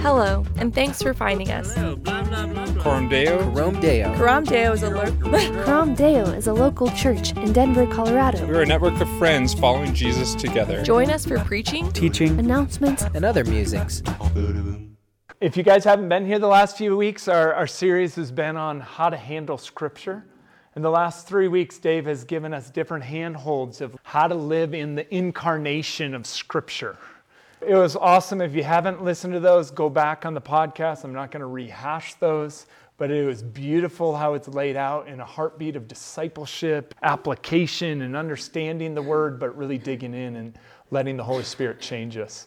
Hello, and thanks for finding us. Coram Deo. Rome Deo. Coram Deo is a lo- Coram Deo is a local church in Denver, Colorado. We're a network of friends following Jesus together. Join us for preaching, Teaching Announcements and other musings. If you guys haven't been here the last few weeks, our, our series has been on how to handle Scripture. In the last three weeks, Dave has given us different handholds of how to live in the incarnation of Scripture. It was awesome. If you haven't listened to those, go back on the podcast. I'm not going to rehash those, but it was beautiful how it's laid out in a heartbeat of discipleship, application, and understanding the Word, but really digging in and letting the Holy Spirit change us.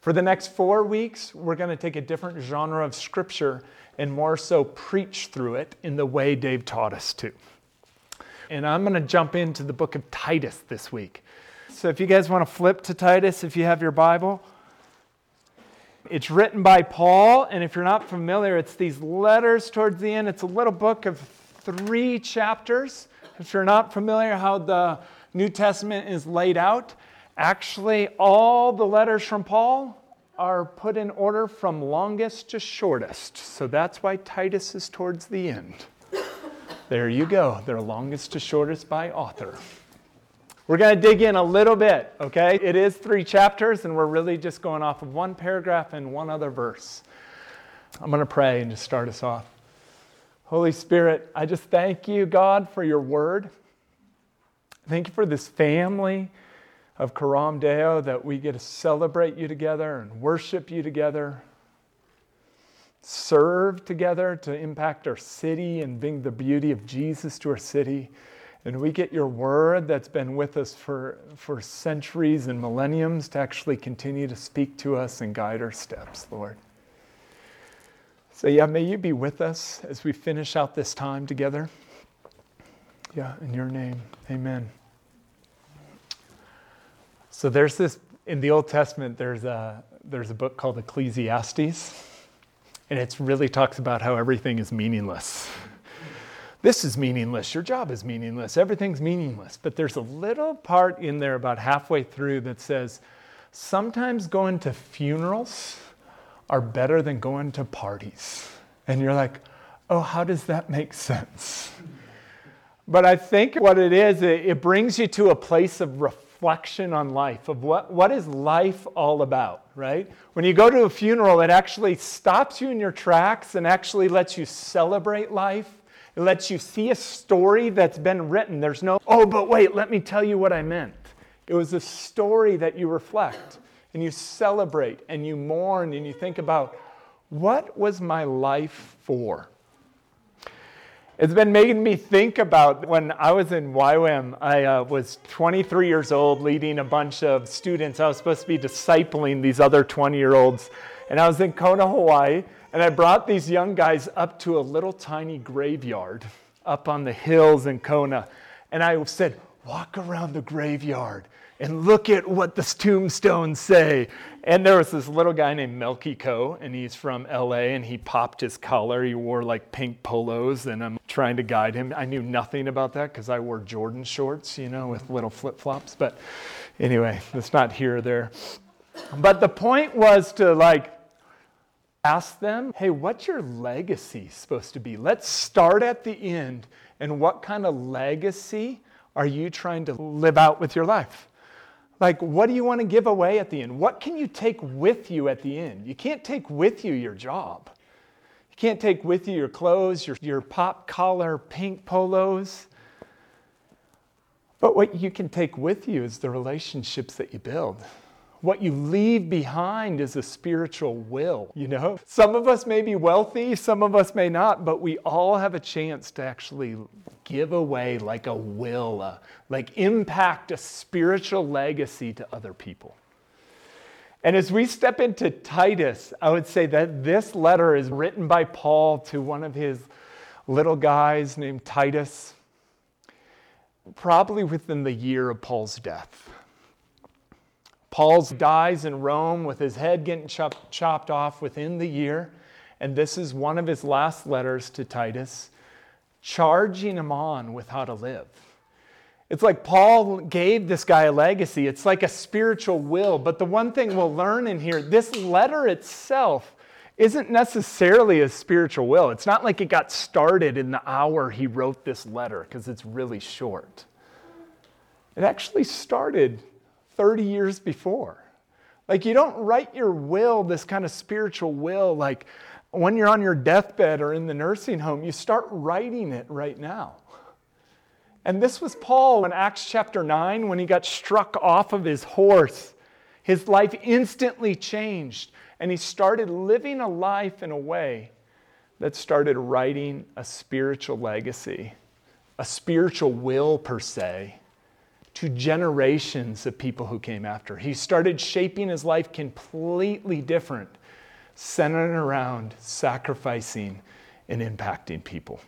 For the next four weeks, we're going to take a different genre of Scripture and more so preach through it in the way Dave taught us to. And I'm going to jump into the book of Titus this week. So if you guys want to flip to Titus, if you have your Bible, it's written by Paul. And if you're not familiar, it's these letters towards the end. It's a little book of three chapters. If you're not familiar how the New Testament is laid out, actually, all the letters from Paul are put in order from longest to shortest. So that's why Titus is towards the end. There you go. They're longest to shortest by author. We're going to dig in a little bit, okay? It is three chapters, and we're really just going off of one paragraph and one other verse. I'm going to pray and just start us off. Holy Spirit, I just thank you, God, for your word. Thank you for this family of Coram Deo that we get to celebrate you together and worship you together, serve together to impact our city and bring the beauty of Jesus to our city. And we get your word that's been with us for, for centuries and millenniums to actually continue to speak to us and guide our steps, Lord. So, yeah, may you be with us as we finish out this time together. Yeah, in your name, amen. So, there's this, in the Old Testament, there's a, there's a book called Ecclesiastes, and it really talks about how everything is meaningless. This is meaningless. Your job is meaningless. Everything's meaningless. But there's a little part in there about halfway through that says sometimes going to funerals are better than going to parties. And you're like, oh, how does that make sense? But I think what it is, it, brings you to a place of reflection on life, of what, what is life all about, right? When you go to a funeral, it actually stops you in your tracks and actually lets you celebrate life it lets you see a story that's been written. There's no, oh, but wait, let me tell you what I meant. It was a story that you reflect and you celebrate and you mourn and you think about what was my life for? It's been making me think about when I was in YWAM, I uh, was 23 years old, leading a bunch of students. I was supposed to be discipling these other 20 year olds. And I was in Kona, Hawaii, and I brought these young guys up to a little tiny graveyard up on the hills in Kona. And I said, walk around the graveyard and look at what the tombstones say. And there was this little guy named Melky Ko, and he's from LA, and he popped his collar. He wore like pink polos, and I'm trying to guide him. I knew nothing about that because I wore Jordan shorts, you know, with little flip flops. But anyway, it's not here or there. But the point was to like ask them, hey, what's your legacy supposed to be? Let's start at the end. And what kind of legacy are you trying to live out with your life? Like, what do you want to give away at the end? What can you take with you at the end? You can't take with you your job. You can't take with you your clothes, your, your pop collar pink polos. But what you can take with you is the relationships that you build. What you leave behind is a spiritual will, you know? Some of us may be wealthy, some of us may not, but we all have a chance to actually give away like a will, uh, like impact a spiritual legacy to other people. And as we step into Titus, I would say that this letter is written by Paul to one of his little guys named Titus, probably within the year of Paul's death. Paul dies in Rome with his head getting chop, chopped off within the year. And this is one of his last letters to Titus, charging him on with how to live. It's like Paul gave this guy a legacy. It's like a spiritual will. But the one thing we'll learn in here this letter itself isn't necessarily a spiritual will. It's not like it got started in the hour he wrote this letter, because it's really short. It actually started 30 years before. Like, you don't write your will, this kind of spiritual will, like when you're on your deathbed or in the nursing home. You start writing it right now. And this was Paul in Acts chapter 9 when he got struck off of his horse. His life instantly changed, and he started living a life in a way that started writing a spiritual legacy, a spiritual will, per se, to generations of people who came after. He started shaping his life completely different, centered around sacrificing and impacting people.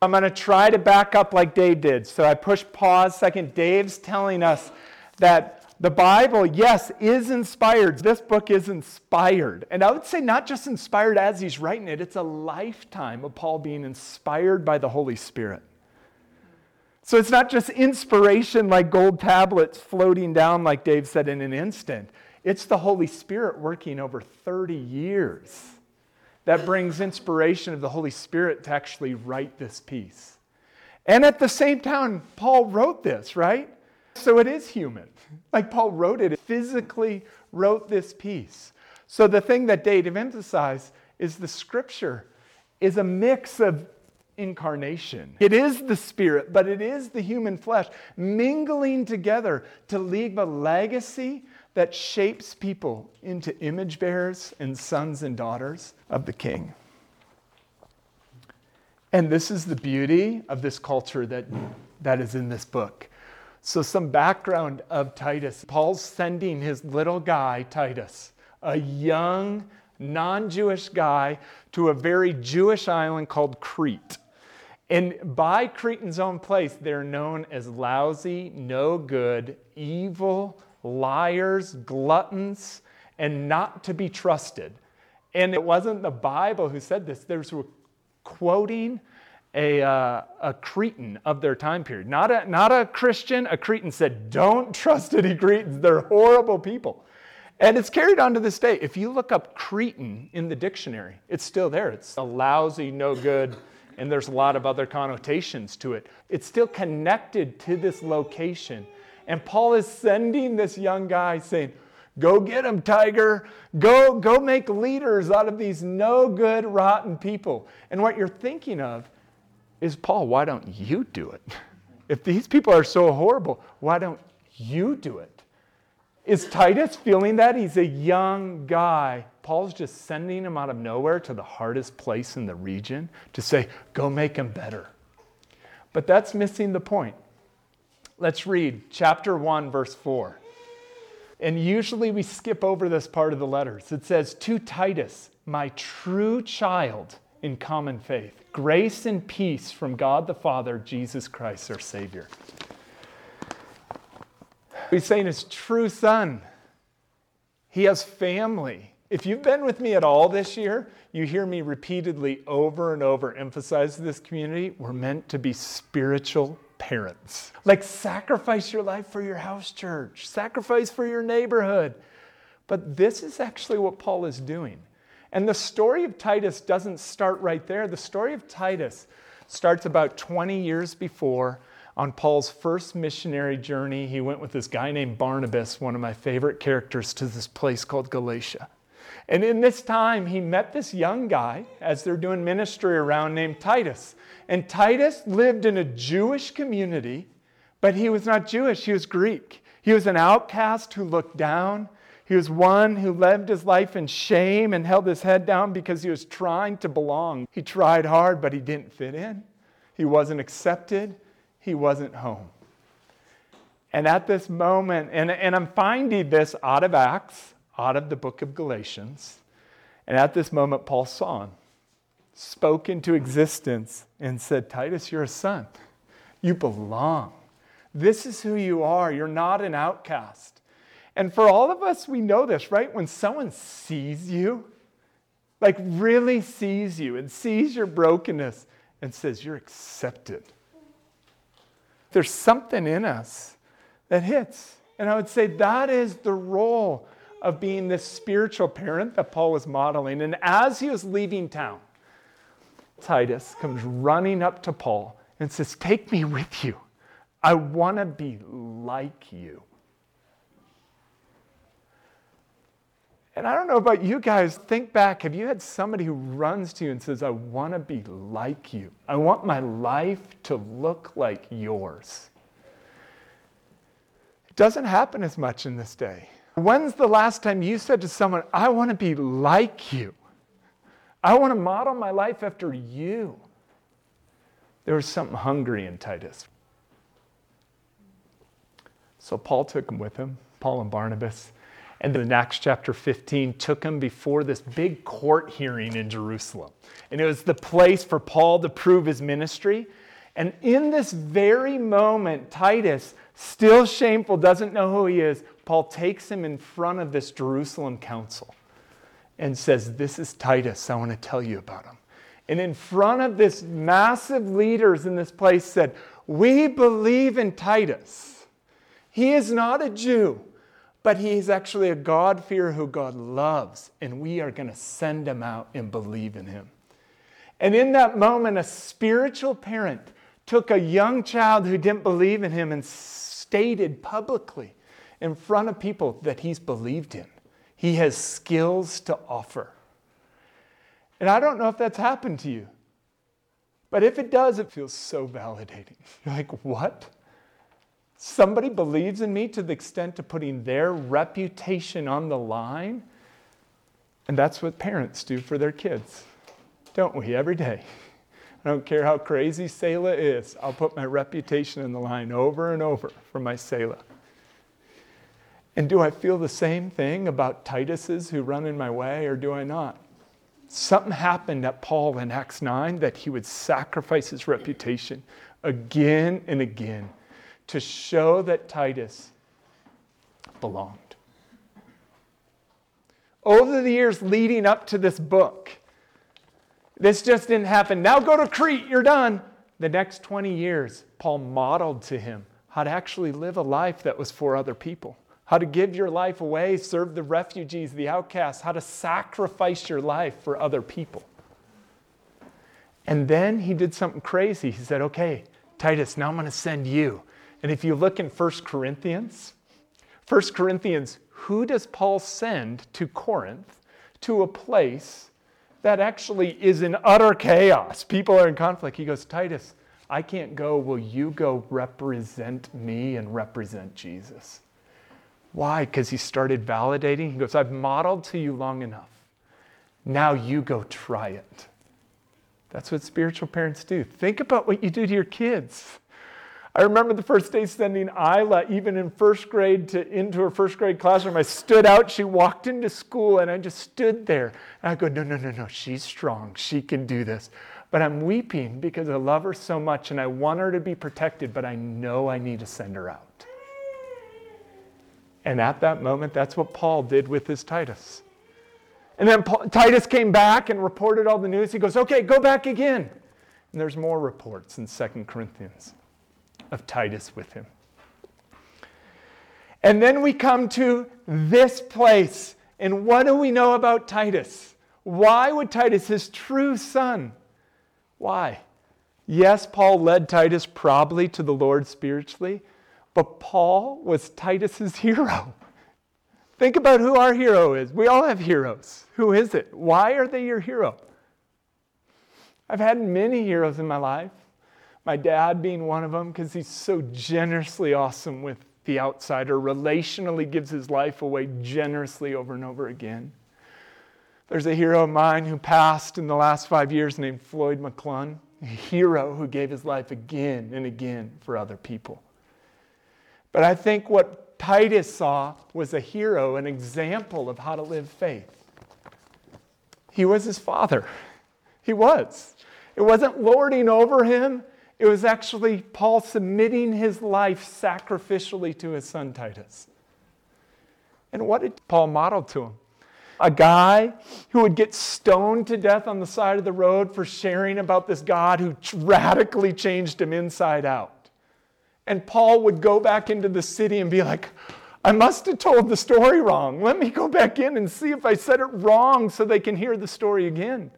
I'm going to try to back up like Dave did. So I push pause second. Dave's telling us that the Bible, yes, is inspired. This book is inspired. And I would say not just inspired as he's writing it, it's a lifetime of Paul being inspired by the Holy Spirit. So it's not just inspiration like gold tablets floating down, like Dave said, in an instant. It's the Holy Spirit working over 30 years that brings inspiration of the Holy Spirit to actually write this piece. And at the same time, Paul wrote this, right? So it is human. Like Paul wrote it, physically wrote this piece. So the thing that Dave emphasized is the scripture is a mix of incarnation. It is the spirit, but it is the human flesh mingling together to leave a legacy that shapes people into image bearers and sons and daughters of the king. And this is the beauty of this culture that, that is in this book. So, some background of Titus. Paul's sending his little guy, Titus, a young, non Jewish guy, to a very Jewish island called Crete. And by Cretan's own place, they're known as lousy, no good, evil, liars, gluttons, and not to be trusted. And it wasn't the Bible who said this. There's quoting a, uh, a Cretan of their time period. Not a, not a Christian, a Cretan said, Don't trust any Cretans. They're horrible people. And it's carried on to this day. If you look up Cretan in the dictionary, it's still there. It's a lousy, no good, and there's a lot of other connotations to it. It's still connected to this location and Paul is sending this young guy saying, Go get them, tiger. Go, go make leaders out of these no good, rotten people. And what you're thinking of is, Paul, why don't you do it? If these people are so horrible, why don't you do it? Is Titus feeling that? He's a young guy. Paul's just sending him out of nowhere to the hardest place in the region to say, go make him better. But that's missing the point. Let's read chapter 1, verse 4. And usually we skip over this part of the letters. It says, To Titus, my true child in common faith, grace and peace from God the Father, Jesus Christ, our Savior. He's saying his true son. He has family. If you've been with me at all this year, you hear me repeatedly over and over emphasize this community. We're meant to be spiritual parents. Like, sacrifice your life for your house church, sacrifice for your neighborhood. But this is actually what Paul is doing. And the story of Titus doesn't start right there. The story of Titus starts about 20 years before on Paul's first missionary journey. He went with this guy named Barnabas, one of my favorite characters, to this place called Galatia. And in this time, he met this young guy as they're doing ministry around named Titus. And Titus lived in a Jewish community, but he was not Jewish, he was Greek. He was an outcast who looked down. He was one who lived his life in shame and held his head down because he was trying to belong. He tried hard, but he didn't fit in. He wasn't accepted. He wasn't home. And at this moment, and, and I'm finding this out of Acts, out of the book of Galatians, and at this moment, Paul saw him spoke into existence and said, Titus, you're a son. You belong. This is who you are. You're not an outcast. And for all of us, we know this, right? When someone sees you, like really sees you and sees your brokenness and says, You're accepted. There's something in us that hits. And I would say that is the role of being this spiritual parent that Paul was modeling. And as he was leaving town, Titus comes running up to Paul and says, Take me with you. I want to be like you. And I don't know about you guys, think back. Have you had somebody who runs to you and says, I want to be like you? I want my life to look like yours? It doesn't happen as much in this day. When's the last time you said to someone, I want to be like you? I want to model my life after you? There was something hungry in Titus. So Paul took him with him, Paul and Barnabas. And then in Acts chapter 15 took him before this big court hearing in Jerusalem. And it was the place for Paul to prove his ministry. And in this very moment, Titus, still shameful, doesn't know who he is, Paul takes him in front of this Jerusalem council and says, This is Titus. I want to tell you about him. And in front of this massive leaders in this place said, We believe in Titus. He is not a Jew but he is actually a God-fearer who God loves, and we are going to send him out and believe in him. And in that moment, a spiritual parent took a young child who didn't believe in him and stated publicly in front of people that he's believed in. He has skills to offer. And I don't know if that's happened to you, but if it does, it feels so validating. You're like, what? somebody believes in me to the extent of putting their reputation on the line. And that's what parents do for their kids, don't we? Every day. I don't care how crazy Selah is, I'll put my reputation in the line over and over for my Selah. And do I feel the same thing about Titus's who run in my way, or do I not? Something happened at Paul in Acts 9 that he would sacrifice his reputation again and again to show that Titus belonged. Over the years leading up to this book, this just didn't happen. Now go to Crete, you're done. The next 20 years, Paul modeled to him how to actually live a life that was for other people, how to give your life away, serve the refugees, the outcasts, how to sacrifice your life for other people. And then he did something crazy. He said, Okay, Titus, now I'm going to send you. And if you look in 1 Corinthians, 1 Corinthians, who does Paul send to Corinth to a place that actually is in utter chaos? People are in conflict. He goes, Titus, I can't go. Will you go represent me and represent Jesus? Why? Because he started validating. He goes, I've modeled to you long enough. Now you go try it. That's what spiritual parents do. Think about what you do to your kids. I remember the first day sending Isla, even in first grade, to, into her first grade classroom. I stood out. She walked into school, and I just stood there. And I go, No, no, no, no. She's strong. She can do this. But I'm weeping because I love her so much, and I want her to be protected, but I know I need to send her out. And at that moment, that's what Paul did with his Titus. And then Paul, Titus came back and reported all the news. He goes, Okay, go back again. And there's more reports in Second Corinthians of Titus with him. And then we come to this place. And what do we know about Titus? Why would Titus, his true son, why? Yes, Paul led Titus probably to the Lord spiritually, but Paul was Titus's hero. Think about who our hero is. We all have heroes. Who is it? Why are they your hero? I've had many heroes in my life my dad being one of them because he's so generously awesome with the outsider, relationally gives his life away generously over and over again. There's a hero of mine who passed in the last five years named Floyd McClung, a hero who gave his life again and again for other people. But I think what Titus saw was a hero, an example of how to live faith. He was his father. He was. It wasn't lording over him, it was actually Paul submitting his life sacrificially to his son Titus. And what did Paul model to him? A guy who would get stoned to death on the side of the road for sharing about this God who radically changed him inside out. And Paul would go back into the city and be like, I must have told the story wrong. Let me go back in and see if I said it wrong so they can hear the story again.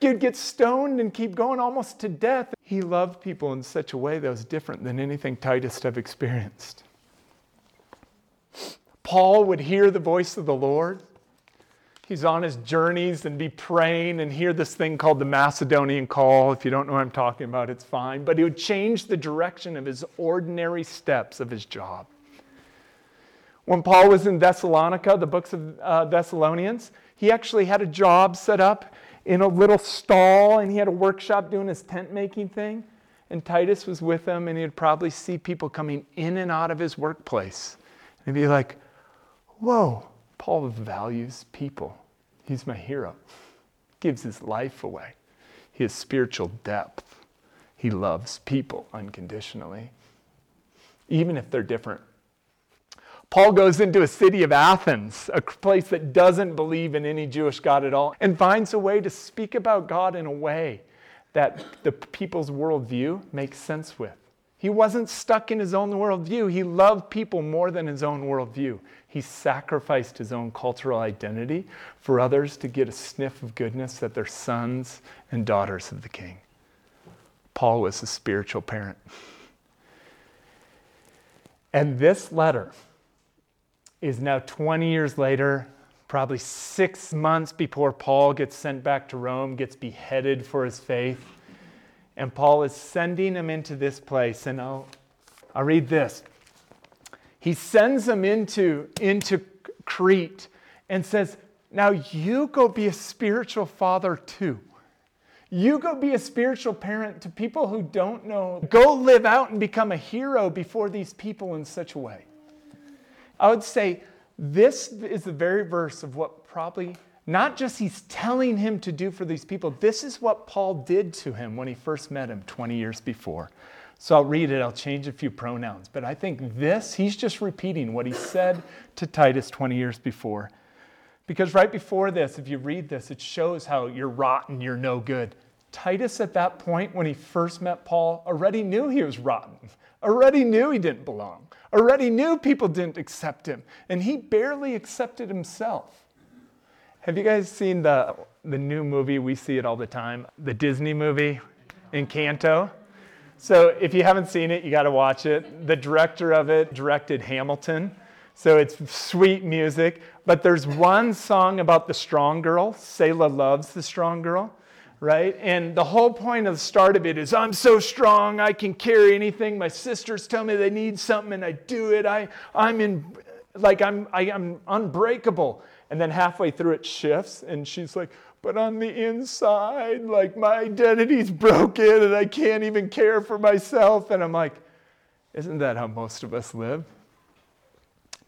You'd get stoned and keep going almost to death. He loved people in such a way that was different than anything Titus have experienced. Paul would hear the voice of the Lord. He's on his journeys and be praying and hear this thing called the Macedonian call. If you don't know what I'm talking about, it's fine. But he would change the direction of his ordinary steps of his job. When Paul was in Thessalonica, the books of uh, Thessalonians, he actually had a job set up in a little stall and he had a workshop doing his tent making thing. And Titus was with him, and he'd probably see people coming in and out of his workplace. And be like, Whoa, Paul values people. He's my hero. Gives his life away. Has spiritual depth. He loves people unconditionally, even if they're different Paul goes into a city of Athens, a place that doesn't believe in any Jewish God at all, and finds a way to speak about God in a way that the people's worldview makes sense with. He wasn't stuck in his own worldview. He loved people more than his own worldview. He sacrificed his own cultural identity for others to get a sniff of goodness that they're sons and daughters of the king. Paul was a spiritual parent. And this letter, is now 20 years later, probably six months before Paul gets sent back to Rome, gets beheaded for his faith. And Paul is sending him into this place. And I'll, I'll read this. He sends him into, into Crete and says, Now you go be a spiritual father too. You go be a spiritual parent to people who don't know. Go live out and become a hero before these people in such a way. I would say this is the very verse of what probably not just he's telling him to do for these people, this is what Paul did to him when he first met him 20 years before. So I'll read it, I'll change a few pronouns, but I think this, he's just repeating what he said to Titus 20 years before. Because right before this, if you read this, it shows how you're rotten, you're no good. Titus, at that point, when he first met Paul, already knew he was rotten, already knew he didn't belong, already knew people didn't accept him, and he barely accepted himself. Have you guys seen the, the new movie? We see it all the time the Disney movie, Encanto. So if you haven't seen it, you got to watch it. The director of it directed Hamilton. So it's sweet music. But there's one song about the strong girl. Selah loves the strong girl right? And the whole point of the start of it is I'm so strong, I can carry anything. My sisters tell me they need something and I do it. I, I'm in, like, I'm, I, am unbreakable. And then halfway through it shifts and she's like, but on the inside, like, my identity's broken and I can't even care for myself. And I'm like, isn't that how most of us live?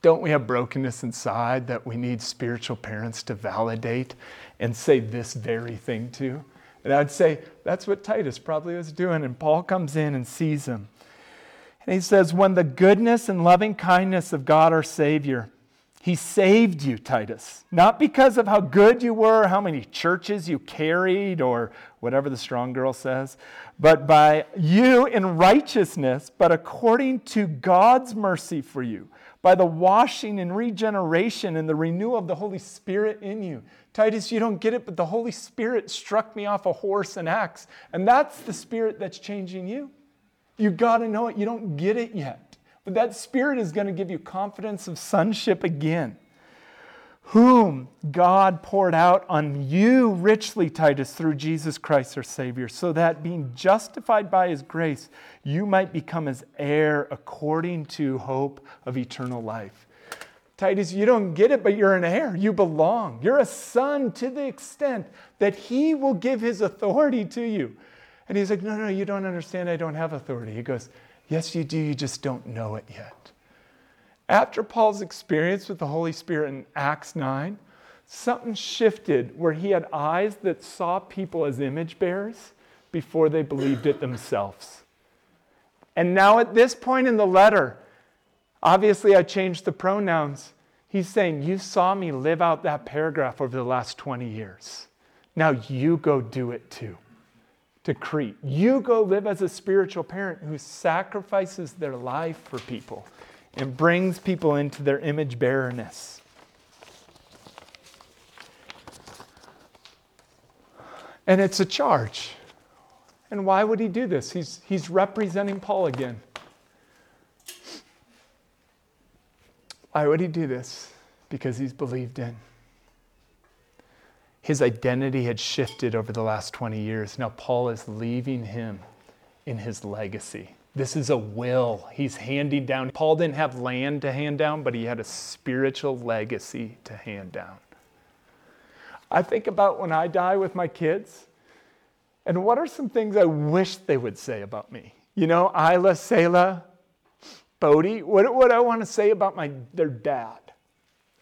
Don't we have brokenness inside that we need spiritual parents to validate and say this very thing to? And I'd say that's what Titus probably was doing. And Paul comes in and sees him. And he says, When the goodness and loving kindness of God our Savior, he saved you, Titus, not because of how good you were, how many churches you carried, or whatever the strong girl says, but by you in righteousness, but according to God's mercy for you, by the washing and regeneration and the renewal of the Holy Spirit in you. Titus, you don't get it, but the Holy Spirit struck me off a horse and Acts, and that's the Spirit that's changing you. You got to know it. You don't get it yet. But that Spirit is going to give you confidence of sonship again. Whom God poured out on you richly, Titus, through Jesus Christ our Savior, so that being justified by His grace, you might become His heir according to hope of eternal life. Titus, you don't get it, but you're an heir. You belong. You're a son to the extent that He will give His authority to you. And he's like, No, no, you don't understand. I don't have authority. He goes, Yes, you do, you just don't know it yet. After Paul's experience with the Holy Spirit in Acts 9, something shifted where he had eyes that saw people as image bearers before they believed it themselves. And now, at this point in the letter, obviously I changed the pronouns. He's saying, You saw me live out that paragraph over the last 20 years. Now you go do it too to Crete. You go live as a spiritual parent who sacrifices their life for people and brings people into their image bearerness. And it's a charge. And why would he do this? He's, he's representing Paul again. Why would he do this? Because he's believed in. His identity had shifted over the last 20 years. Now, Paul is leaving him in his legacy. This is a will he's handing down. Paul didn't have land to hand down, but he had a spiritual legacy to hand down. I think about when I die with my kids, and what are some things I wish they would say about me? You know, Isla, Selah, Bodie, what would I want to say about my, their dad?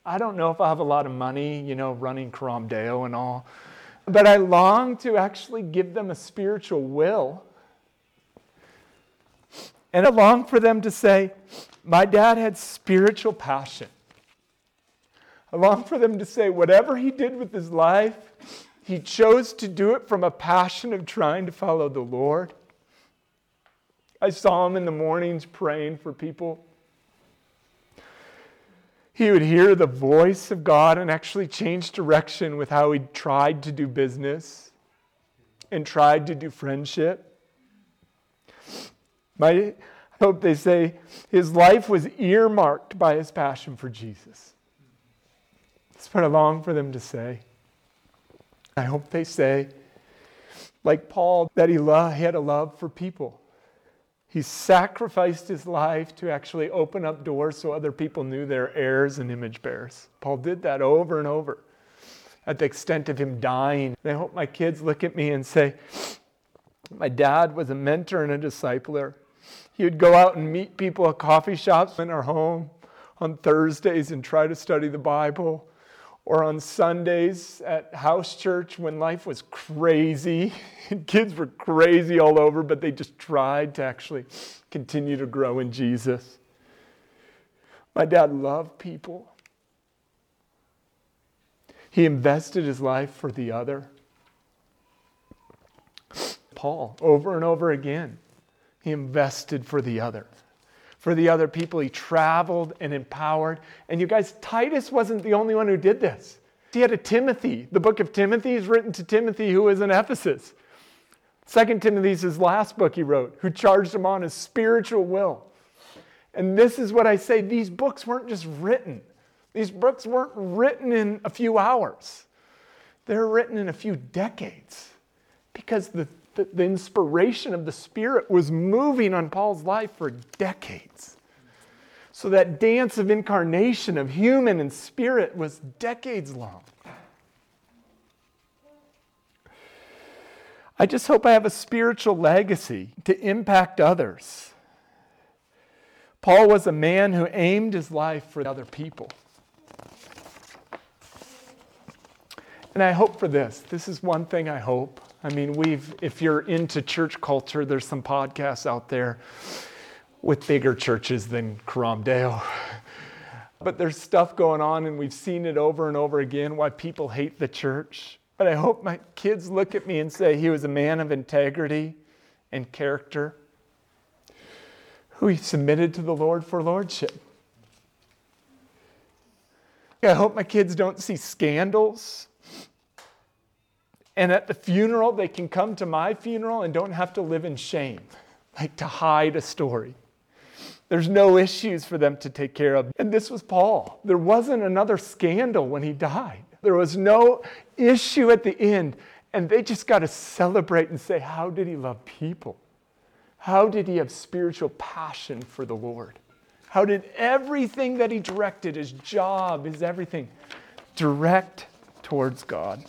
I don't know if I have a lot of money, you know, running Coram Deo and all, but I long to actually give them a spiritual will. And I long for them to say, My dad had spiritual passion. I long for them to say, whatever he did with his life, he chose to do it from a passion of trying to follow the Lord. I saw him in the mornings praying for people. He would hear the voice of God and actually change direction with how he tried to do business and tried to do friendship. My hope they say his life was earmarked by his passion for Jesus. That's what I long for them to say. I hope they say, like Paul, that he, loved, he had a love for people. He sacrificed his life to actually open up doors so other people knew they're heirs and image bearers. Paul did that over and over at the extent of him dying. And I hope my kids look at me and say, My dad was a mentor and a discipler. He would go out and meet people at coffee shops in our home on Thursdays and try to study the Bible, or on Sundays at house church when life was crazy. And kids were crazy all over, but they just tried to actually continue to grow in Jesus. My dad loved people. He invested his life for the other. Paul, over and over again, he invested for the other. For the other people, he traveled and empowered. And you guys, Titus wasn't the only one who did this. He had a Timothy. The book of Timothy is written to Timothy, who was in Ephesus. Second Timothy is his last book he wrote, who charged him on his spiritual will. And this is what I say these books weren't just written, these books weren't written in a few hours, they're written in a few decades because the, the, the inspiration of the Spirit was moving on Paul's life for decades. So that dance of incarnation of human and spirit was decades long. I just hope I have a spiritual legacy to impact others. Paul was a man who aimed his life for other people. And I hope for this. This is one thing I hope. I mean, we've, if you're into church culture, there's some podcasts out there with bigger churches than Deo. But there's stuff going on, and we've seen it over and over again why people hate the church. But I hope my kids look at me and say he was a man of integrity and character who he submitted to the Lord for lordship. I hope my kids don't see scandals. And at the funeral, they can come to my funeral and don't have to live in shame, like to hide a story. There's no issues for them to take care of. And this was Paul. There wasn't another scandal when he died. There was no issue at the end. And they just got to celebrate and say, How did he love people? How did he have spiritual passion for the Lord? How did everything that he directed, his job, his everything, direct towards God?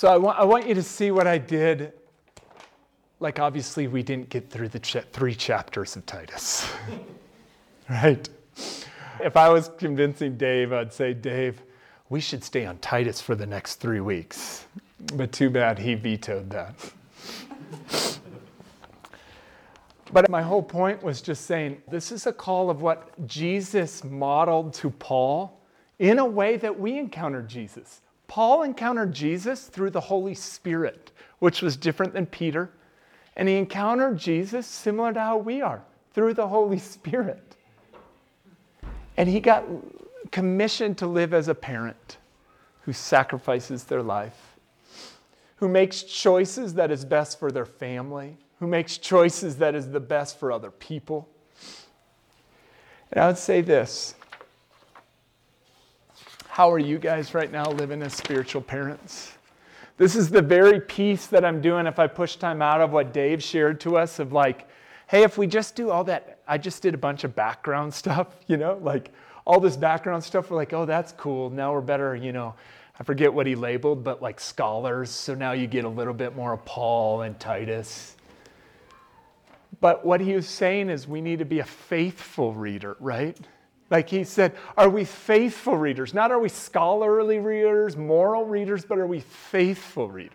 So I want, I want you to see what I did. Like, obviously, we didn't get through the ch- three chapters of Titus, right? If I was convincing Dave, I'd say, Dave, we should stay on Titus for the next three weeks. But too bad he vetoed that. but my whole point was just saying this is a call of what Jesus modeled to Paul in a way that we encounter Jesus. Paul encountered Jesus through the Holy Spirit. which was different than Peter. And he encountered Jesus similar to how we are through the Holy Spirit. And he got commissioned to live as a parent who sacrifices their life, who makes choices that is best for their family, who makes choices that is the best for other people. And I would say this How are you guys right now living as spiritual parents? This is the very piece that I'm doing if I push time out of what Dave shared to us of like, hey, if we just do all that, I just did a bunch of background stuff, you know, like all this background stuff. We're like, oh, that's cool. Now we're better, you know. I forget what he labeled, but like scholars. So now you get a little bit more of Paul and Titus. But what he was saying is we need to be a faithful reader, right? Like he said, are we faithful readers? Not are we scholarly readers, moral readers, but are we faithful readers?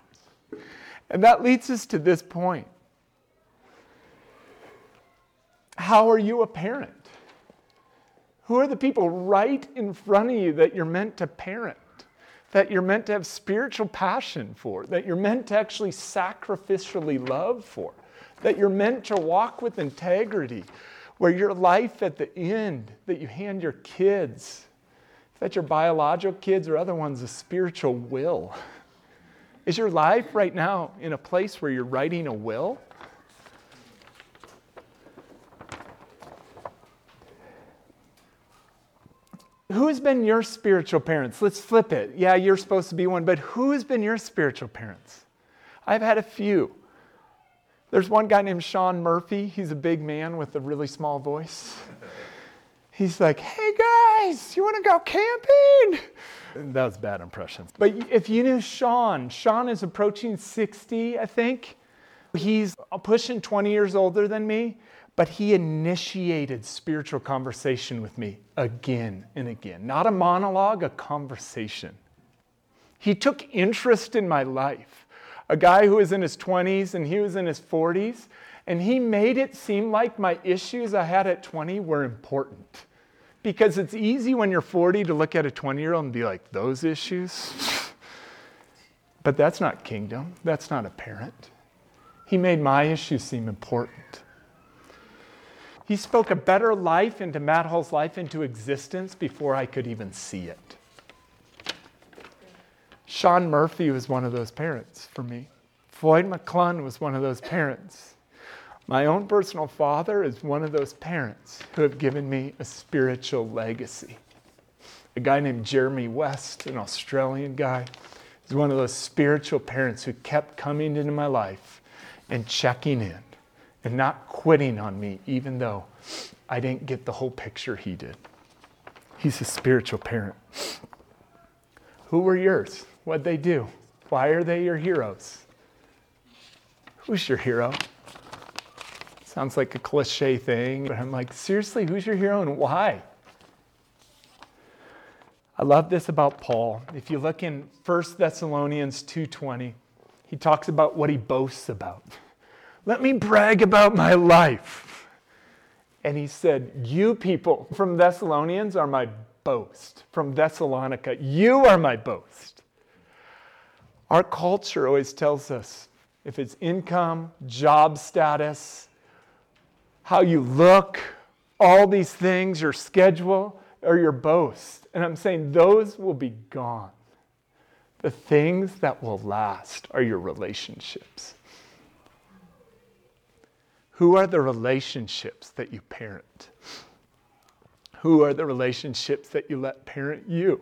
And that leads us to this point. How are you a parent? Who are the people right in front of you that you're meant to parent, that you're meant to have spiritual passion for, that you're meant to actually sacrificially love for, that you're meant to walk with integrity? Where your life at the end that you hand your kids, if that's your biological kids or other ones, a spiritual will. Is your life right now in a place where you're writing a will? Who has been your spiritual parents? Let's flip it. Yeah, you're supposed to be one, but who has been your spiritual parents? I've had a few. There's one guy named Sean Murphy. He's a big man with a really small voice. He's like, hey guys, you want to go camping? that was bad impression. But if you knew Sean, Sean is approaching 60, I think. He's pushing 20 years older than me, but he initiated spiritual conversation with me again and again. Not a monologue, a conversation. He took interest in my life a guy who was in his 20s and he was in his 40s, and he made it seem like my issues I had at 20 were important. Because it's easy when you're 40 to look at a 20 year old and be like, those issues? but that's not kingdom. That's not a parent. He made my issues seem important. He spoke a better life into Matt Hall's life into existence before I could even see it. Sean Murphy was one of those parents for me. Floyd McClung was one of those parents. My own personal father is one of those parents who have given me a spiritual legacy. A guy named Jeremy West, an Australian guy, is one of those spiritual parents who kept coming into my life and checking in and not quitting on me, even though I didn't get the whole picture he did. He's a spiritual parent. Who were yours? What'd they do? Why are they your heroes? Who's your hero? Sounds like a cliche thing, but I'm like, seriously, who's your hero and why? I love this about Paul. If you look in 1 Thessalonians 2:20, he talks about what he boasts about. Let me brag about my life. And he said, You people from Thessalonians are my boast. From Thessalonica, you are my boast. Our culture always tells us if it's income, job status, how you look, all these things, your schedule, or your boast. And I'm saying those will be gone. The things that will last are your relationships. Who are the relationships that you parent? Who are the relationships that you let parent you?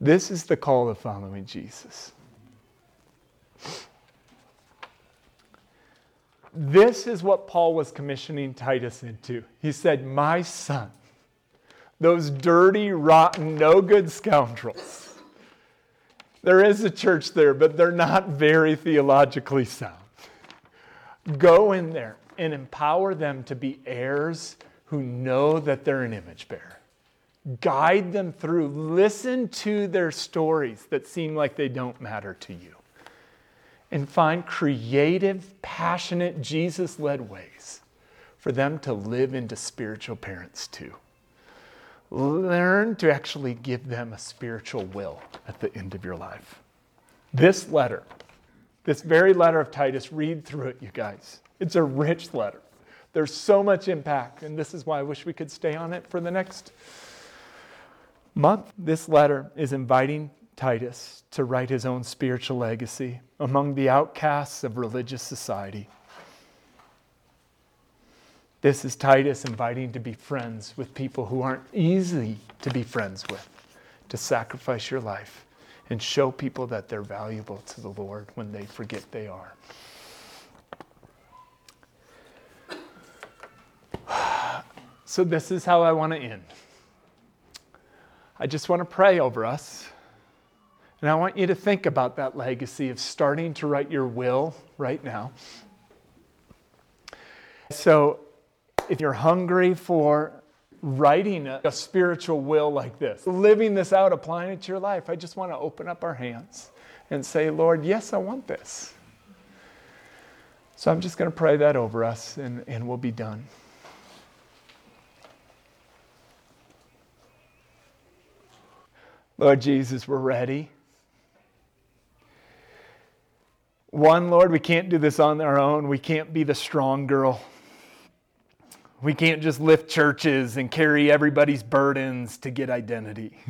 This is the call of following Jesus. This is what Paul was commissioning Titus into. He said, My son, those dirty, rotten, no good scoundrels. There is a church there, but they're not very theologically sound. Go in there and empower them to be heirs who know that they're an image bearer guide them through, listen to their stories that seem like they don't matter to you, and find creative, passionate, Jesus led ways for them to live into spiritual parents too. Learn to actually give them a spiritual will at the end of your life. This letter This very letter of Titus, read through it, you guys. It's a rich letter. There's so much impact, and this is why I wish we could stay on it for the next month. This letter is inviting Titus to write his own spiritual legacy among the outcasts of religious society. This is Titus inviting to be friends with people who aren't easy to be friends with, to sacrifice your life and show people that they're valuable to the Lord when they forget they are. So, this is how I want to end. I just want to pray over us. And I want you to think about that legacy of starting to write your will right now. So, if you're hungry for writing a, a, spiritual will like this, living this out, applying it to your life, I just want to open up our hands and say, Lord, yes, I want this. So I'm just going to pray that over us and, and we'll be done. Lord Jesus, we're ready. One, Lord, we can't do this on our own. We can't be the strong girl. We can't just lift churches and carry everybody's burdens to get identity.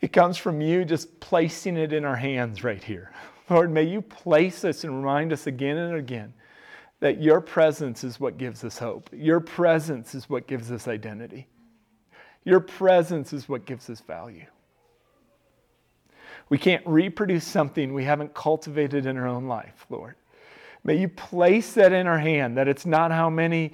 It comes from you just placing it in our hands right here. Lord, may you place us and remind us again and again that your presence is what gives us hope. Your presence is what gives us identity. Your presence is what gives us value. We can't reproduce something we haven't cultivated in our own life, Lord. May you place that in our hand, that it's not how many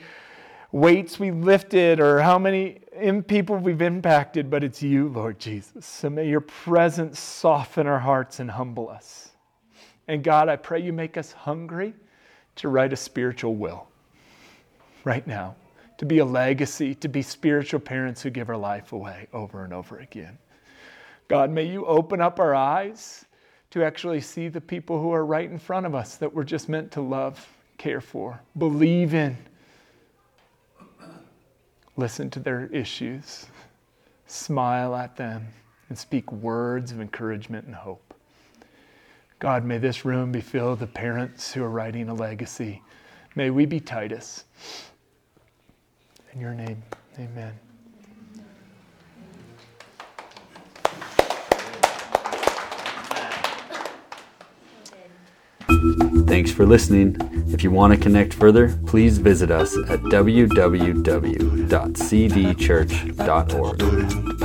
weights we lifted or how many people we've impacted, but it's you, Lord Jesus. So may your presence soften our hearts and humble us. And God, I pray you make us hungry to write a spiritual will right now, to be a legacy, to be spiritual parents who give our life away over and over again. God, may you open up our eyes to actually see the people who are right in front of us that we're just meant to love, care for, believe in listen to their issues, smile at them, and speak words of encouragement and hope. God, may this room be filled with parents who are writing a legacy. May we be Titus. In your name, amen. Thanks for listening. If you want to connect further, please visit us at www.cdchurch.org.